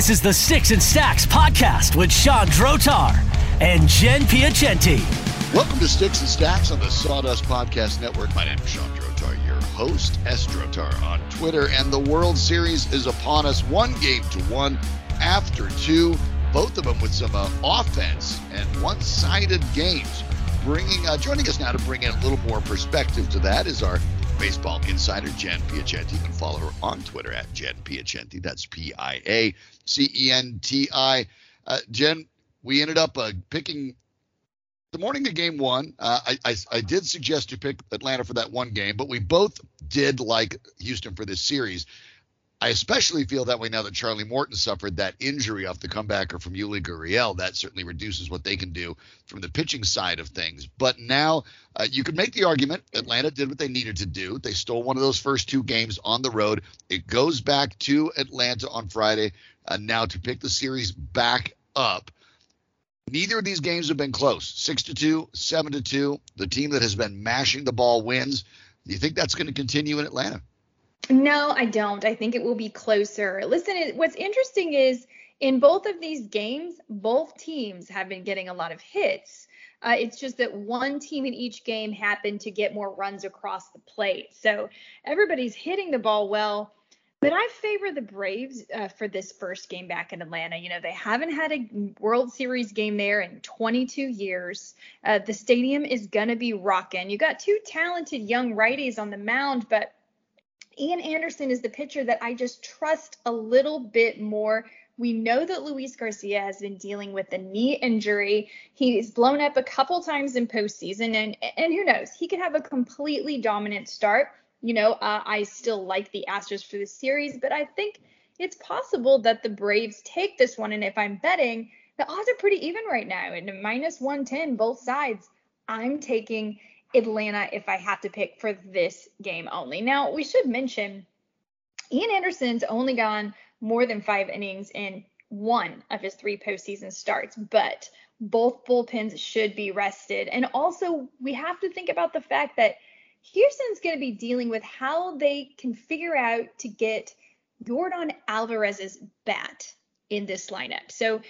This is the Sticks and Stacks podcast with Sean Drotar and Jen Piacenti. Welcome to Sticks and Stacks on the Sawdust Podcast Network. My name is Sean Drotar, your host, S. Drotar on Twitter, and the World Series is upon us. One game to one after two, both of them with some uh, offense and one-sided games. Bringing, uh, joining us now to bring in a little more perspective to that is our baseball insider Jen Piacenti. You can follow her on Twitter at Jen Piacenti. That's P I A C E N T I. Uh, Jen, we ended up uh, picking the morning of game one. Uh, I, I, I did suggest you pick Atlanta for that one game, but we both did like Houston for this series. I especially feel that way now that Charlie Morton suffered that injury off the comebacker from Yuli Gurriel. That certainly reduces what they can do from the pitching side of things. But now uh, you could make the argument Atlanta did what they needed to do. They stole one of those first two games on the road. It goes back to Atlanta on Friday uh, now to pick the series back up. Neither of these games have been close. Six to two, seven to two. The team that has been mashing the ball wins. Do you think that's going to continue in Atlanta? No, I don't. I think it will be closer. Listen, what's interesting is in both of these games, both teams have been getting a lot of hits. Uh, it's just that one team in each game happened to get more runs across the plate. So everybody's hitting the ball well. But I favor the Braves uh, for this first game back in Atlanta. You know, they haven't had a World Series game there in 22 years. Uh, the stadium is going to be rocking. You got two talented young righties on the mound, but Ian Anderson is the pitcher that I just trust a little bit more. We know that Luis Garcia has been dealing with a knee injury. He's blown up a couple times in postseason, and and who knows? He could have a completely dominant start. You know, uh, I still like the Astros for the series, but I think it's possible that the Braves take this one. And if I'm betting, the odds are pretty even right now, at minus 110 both sides. I'm taking Atlanta if I have to pick for this game only. Now, we should mention Ian Anderson's only gone more than five innings in one of his three postseason starts, but both bullpens should be rested. And also, we have to think about the fact that Houston's going to be dealing with how they can figure out to get Yordan Alvarez's bat in this lineup. So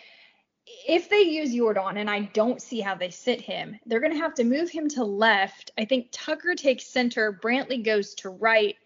if they use Yordan, and I don't see how they sit him, they're going to have to move him to left. I think Tucker takes center, Brantley goes to right.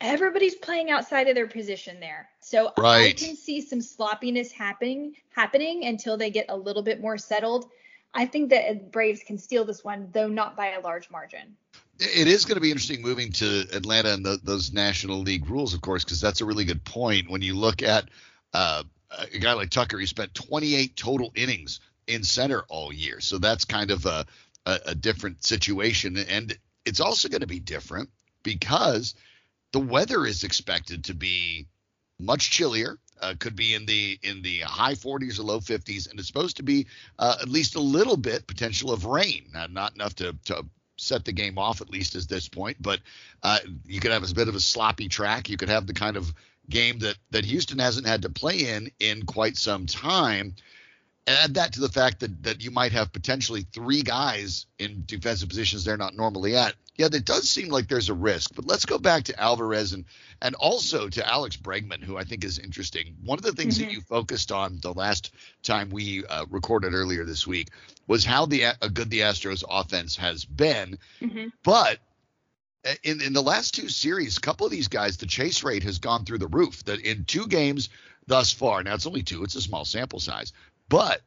Everybody's playing outside of their position there. So right. I can see some sloppiness happening happening until they get a little bit more settled. I think that Braves can steal this one, though not by a large margin. It is going to be interesting moving to Atlanta and the, those National League rules, of course, because that's a really good point. When you look at uh, a guy like Tucker, he spent 28 total innings in center all year. So that's kind of a, a, a different situation. And it's also going to be different because the weather is expected to be much chillier. Uh, could be in the in the high 40s or low 50s, and it's supposed to be uh, at least a little bit potential of rain. Not enough to, to set the game off at least at this point, but uh, you could have a bit of a sloppy track. You could have the kind of game that that Houston hasn't had to play in in quite some time. Add that to the fact that that you might have potentially three guys in defensive positions they're not normally at. Yeah, that does seem like there's a risk. But let's go back to Alvarez and and also to Alex Bregman, who I think is interesting. One of the things mm-hmm. that you focused on the last time we uh, recorded earlier this week was how the uh, good the Astros offense has been, mm-hmm. but Uh, in in the last two series, a couple of these guys, the chase rate has gone through the roof. That in two games thus far, now it's only two, it's a small sample size, but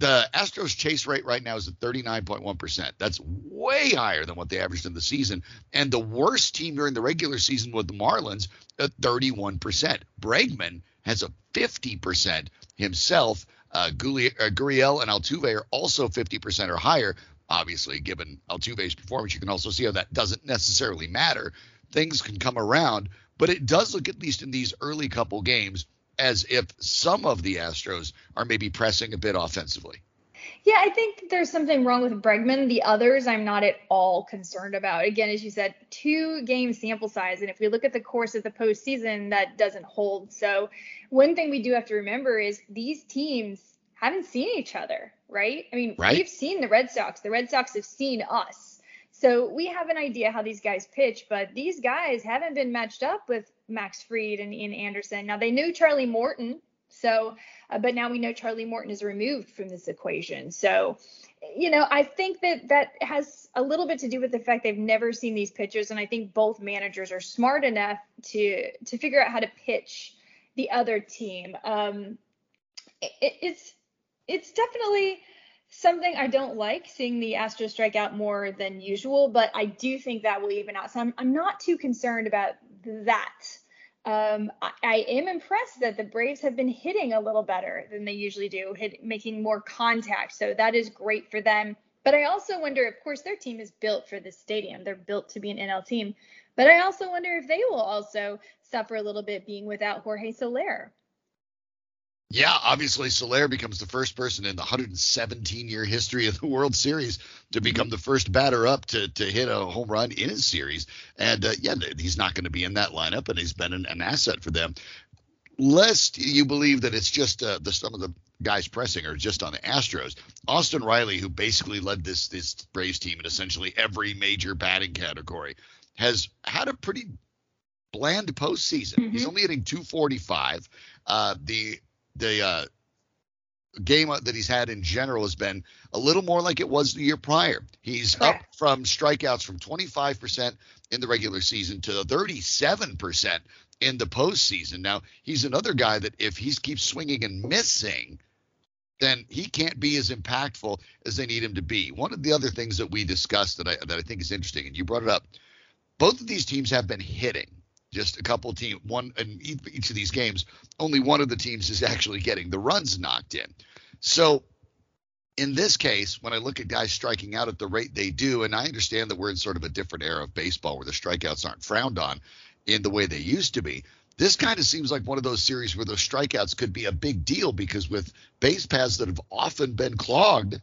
the Astros chase rate right now is at 39.1%. That's way higher than what they averaged in the season. And the worst team during the regular season with the Marlins at 31%. Bregman has a 50% himself. Uh, Gurriel and Altuve are also 50% or higher obviously, given Altuve's performance, you can also see how that doesn't necessarily matter. Things can come around, but it does look, at least in these early couple games, as if some of the Astros are maybe pressing a bit offensively. Yeah, I think there's something wrong with Bregman. The others, I'm not at all concerned about. Again, as you said, two game sample size. And if we look at the course of the postseason, that doesn't hold. So, one thing we do have to remember is these teams haven't seen each other right? I mean, right? we've seen the Red Sox. The Red Sox have seen us. So we have an idea how these guys pitch, but these guys haven't been matched up with Max Fried and Ian Anderson. Now they knew Charlie Morton So, uh, but now we know Charlie Morton is removed from this equation. So, you know, I think that that has a little bit to do with the fact they've never seen these pitchers, and I think both managers are smart enough to to figure out how to pitch the other team. Um, it, it's it's definitely something I don't like seeing the Astros strike out more than usual, but I do think that will even out. So I'm, I'm not too concerned about that. Um, I, I, am impressed that the Braves have been hitting a little better than they usually do, hit, making more contact. So that is great for them. But I also wonder, of course, their team is built for this stadium. They're built to be an NL team. But I also wonder if they will also suffer a little bit being without Jorge Soler. Yeah, obviously Soler becomes the first person in the 117 year history of the World Series to mm-hmm. become the first batter up to to hit a home run in a series. And uh, yeah, he's not going to be in that lineup, and he's been an, an, asset for them. Lest you believe that it's just uh, the some of the guys pressing are just on the Astros. Austin Riley, who basically led this this Braves team in essentially every major batting category, has had a pretty bland postseason. Mm-hmm. He's only hitting 245. Uh, the the uh, game that he's had in general has been a little more like it was the year prior. He's up from strikeouts from 25% in the regular season to 37% in the postseason. Now, he's another guy that if he keeps swinging and missing, then he can't be as impactful as they need him to be. One of the other things that we discussed that I that I think is interesting, and you brought it up, both of these teams have been hitting just a couple team one in each of these games only one of the teams is actually getting the runs knocked in. So in this case when i look at guys striking out at the rate they do and i understand that we're in sort of a different era of baseball where the strikeouts aren't frowned on in the way they used to be this kind of seems like one of those series where those strikeouts could be a big deal because with base paths that have often been clogged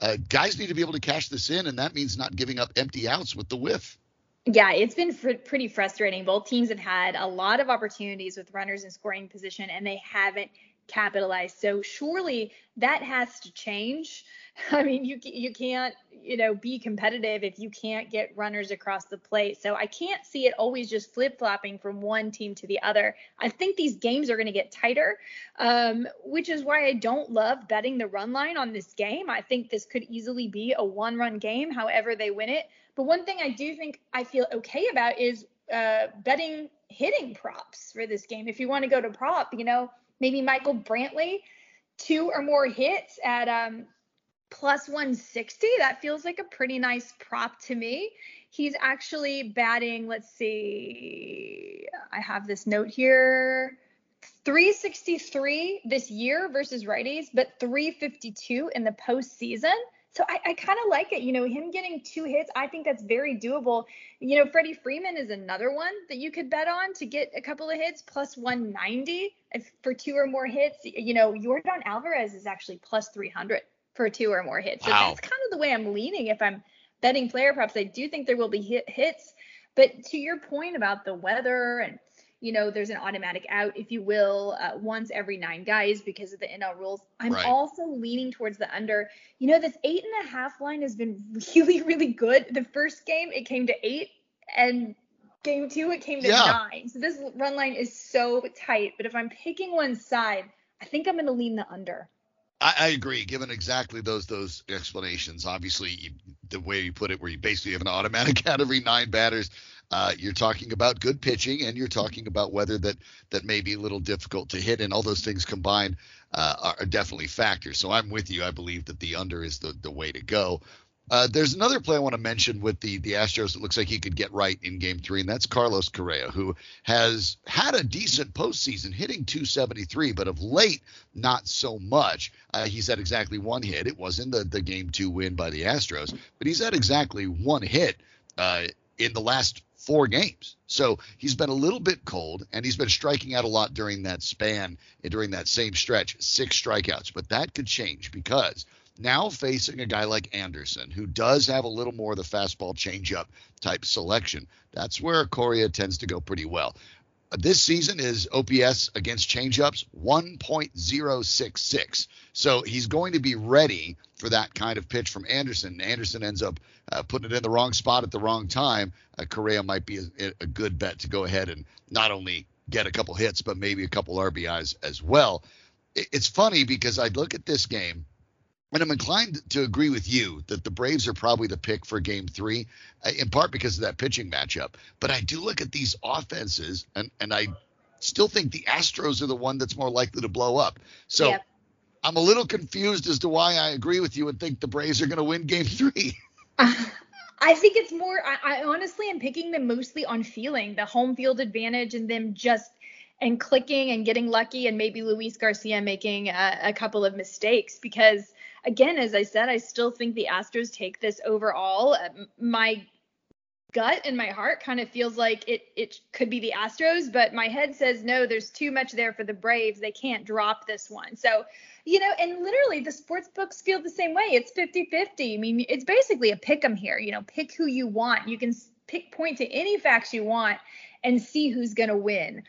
uh, guys need to be able to cash this in and that means not giving up empty outs with the whiff yeah, it's been fr- pretty frustrating. Both teams have had a lot of opportunities with runners in scoring position, and they haven't capitalized. So surely that has to change. I mean, you you can't you know be competitive if you can't get runners across the plate. So I can't see it always just flip flopping from one team to the other. I think these games are going to get tighter, um, which is why I don't love betting the run line on this game. I think this could easily be a one run game, however they win it. But one thing I do think I feel okay about is uh, betting hitting props for this game. If you want to go to prop, you know, maybe Michael Brantley, two or more hits at um, plus 160. That feels like a pretty nice prop to me. He's actually batting, let's see, I have this note here. 363 this year versus righties, but 352 in the postseason. So I, I kind of like it. You know, him getting two hits, I think that's very doable. You know, Freddie Freeman is another one that you could bet on to get a couple of hits, plus 190 if, for two or more hits. You know, Yordan Alvarez is actually plus 300 for two or more hits. So wow. that's kind of the way I'm leaning if I'm betting player props. I do think there will be hit, hits. But to your point about the weather and you know, there's an automatic out, if you will, uh, once every nine guys because of the NL rules. I'm right. also leaning towards the under. You know, this eight and a half line has been really, really good. The first game, it came to eight, and game two, it came to yeah. nine. So this run line is so tight. But if I'm picking one side, I think I'm going to lean the under. I, I, agree. Given exactly those those explanations, obviously you, the way you put it, where you basically have an automatic out every nine batters, uh, you're talking about good pitching, and you're talking about weather that that may be a little difficult to hit, and all those things combined uh, are definitely factors. So I'm with you. I believe that the under is the the way to go. Uh, there's another play I want to mention with the the Astros. It looks like he could get right in Game Three, and that's Carlos Correa, who has had a decent postseason, hitting 273, but of late not so much. Uh, he's had exactly one hit. It was in the the Game Two win by the Astros, but he's had exactly one hit uh, in the last four games. So he's been a little bit cold and he's been striking out a lot during that span, during that same stretch, six strikeouts. But that could change because now facing a guy like Anderson, who does have a little more of the fastball changeup type selection, that's where Correa tends to go pretty well. This season is OPS against changeups 1.066. So he's going to be ready for that kind of pitch from Anderson. Anderson ends up uh, putting it in the wrong spot at the wrong time. Uh, Correa might be a, a good bet to go ahead and not only get a couple hits, but maybe a couple RBIs as well. it's funny because I look at this game and I'm inclined to agree with you that the Braves are probably the pick for game three, uh, in part because of that pitching matchup. But I do look at these offenses, and, and I still think the Astros are the one that's more likely to blow up. So yep. I'm a little confused as to why I agree with you and think the Braves are going to win game three. I think it's more, I, I honestly am picking them mostly on feeling the home field advantage and them just and clicking and getting lucky and maybe Luis Garcia making a, a, couple of mistakes because again as I said I still think the Astros take this overall. Uh, my gut and my heart kind of feels like it it could be the Astros but my head says no there's too much there for the Braves. They can't drop this one. So you know and literally the sports books feel the same way. It's 50-50 I mean it's basically a pick 'em here you know pick who you want. You can pick point to any facts you want and see who's going to win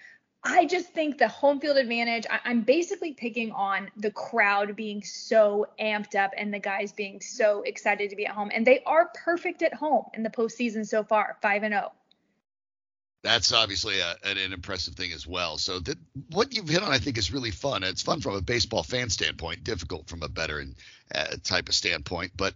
I just think the home field advantage, I, am basically picking on the crowd being so amped up and the guys being so excited to be at home. And they are perfect at home in the postseason so far, 5 and 0. That's obviously a, an, an, impressive thing as well. So that, what you've hit on, I think, is really fun. It's fun from a baseball fan standpoint, difficult from a veteran uh, type of standpoint. But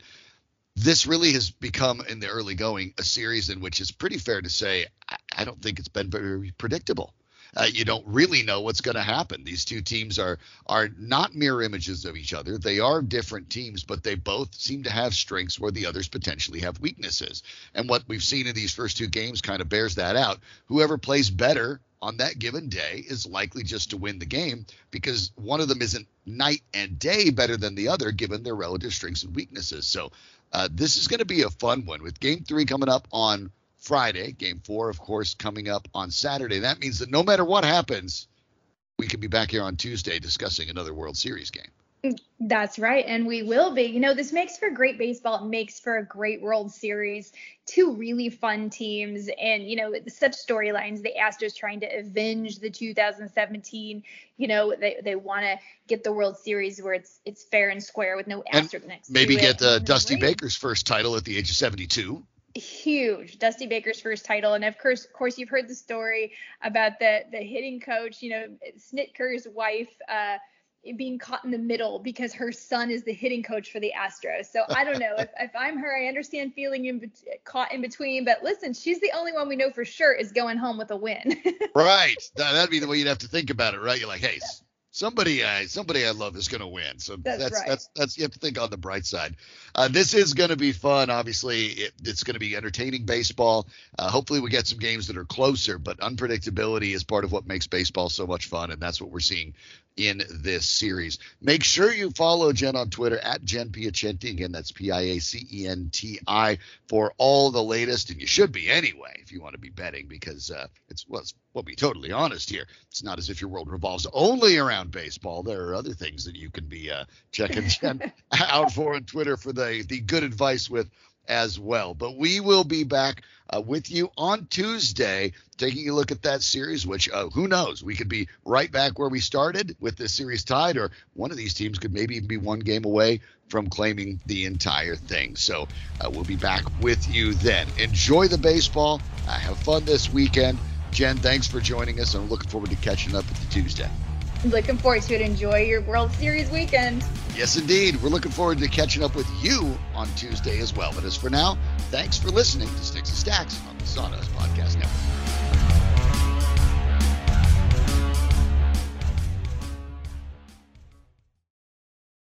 this really has become, in the early going, a series in which it's pretty fair to say I, I don't think it's been very predictable uh, you don't really know what's going to happen. These two teams are are not mirror images of each other. They are different teams, but they both seem to have strengths where the others potentially have weaknesses. And what we've seen in these first two games kind of bears that out. Whoever plays better on that given day is likely just to win the game because one of them isn't night and day better than the other given their relative strengths and weaknesses. So uh, this is going to be a fun one with game three coming up on Friday. Game four, of course, coming up on Saturday. That means that no matter what happens, we can be back here on Tuesday discussing another World Series game. That's right. And we will be. You know, this makes for great baseball. It makes for a great World Series. Two really fun teams. And, you know, such storylines. The Astros trying to avenge the 2017. You know, they, they want to get the World Series where it's it's fair and square with no asterisk next Maybe get uh, Dusty Baker's first title at the age of 72 huge Dusty Baker's first title and of course of course you've heard the story about the the hitting coach you know Snitker's wife uh being caught in the middle because her son is the hitting coach for the Astros. So I don't know if, if I'm her, I understand feeling in, caught in between. But listen, she's the only one we know for sure is going home with a win. right. That'd be the way you'd have to think about it, right? You're like, hey, somebody I somebody I love is going to win. So that's that's, right. that's, that's you have to think on the bright side. Uh, this is going to be fun. Obviously, it, it's going to be entertaining baseball. Uh, hopefully, we get some games that are closer, but unpredictability is part of what makes baseball so much fun, and that's what we're seeing in this series. Make sure you follow Jen on Twitter at Jen Piacenti. Again, that's P I A C E N T I for all the latest, and you should be anyway if you want to be betting because uh, it's well, it's, we'll be totally honest here. It's not as if your world revolves only around baseball. There are other things that you can be uh, checking Jen out for on Twitter for the the good advice with as well. But we will be back uh, with you on Tuesday, taking a look at that series, which uh, who knows? We could be right back where we started with this series tied, or one of these teams could maybe even be one game away from claiming the entire thing. So uh, we'll be back with you then. Enjoy the baseball. Uh, have fun this weekend. Jen, thanks for joining us. I'm looking forward to catching up with you Tuesday. Looking forward to it. Enjoy your World Series weekend. Yes, indeed. We're looking forward to catching up with you on Tuesday as well. But as for now, thanks for listening to Sticks and Stacks on the Sawdust Podcast Network.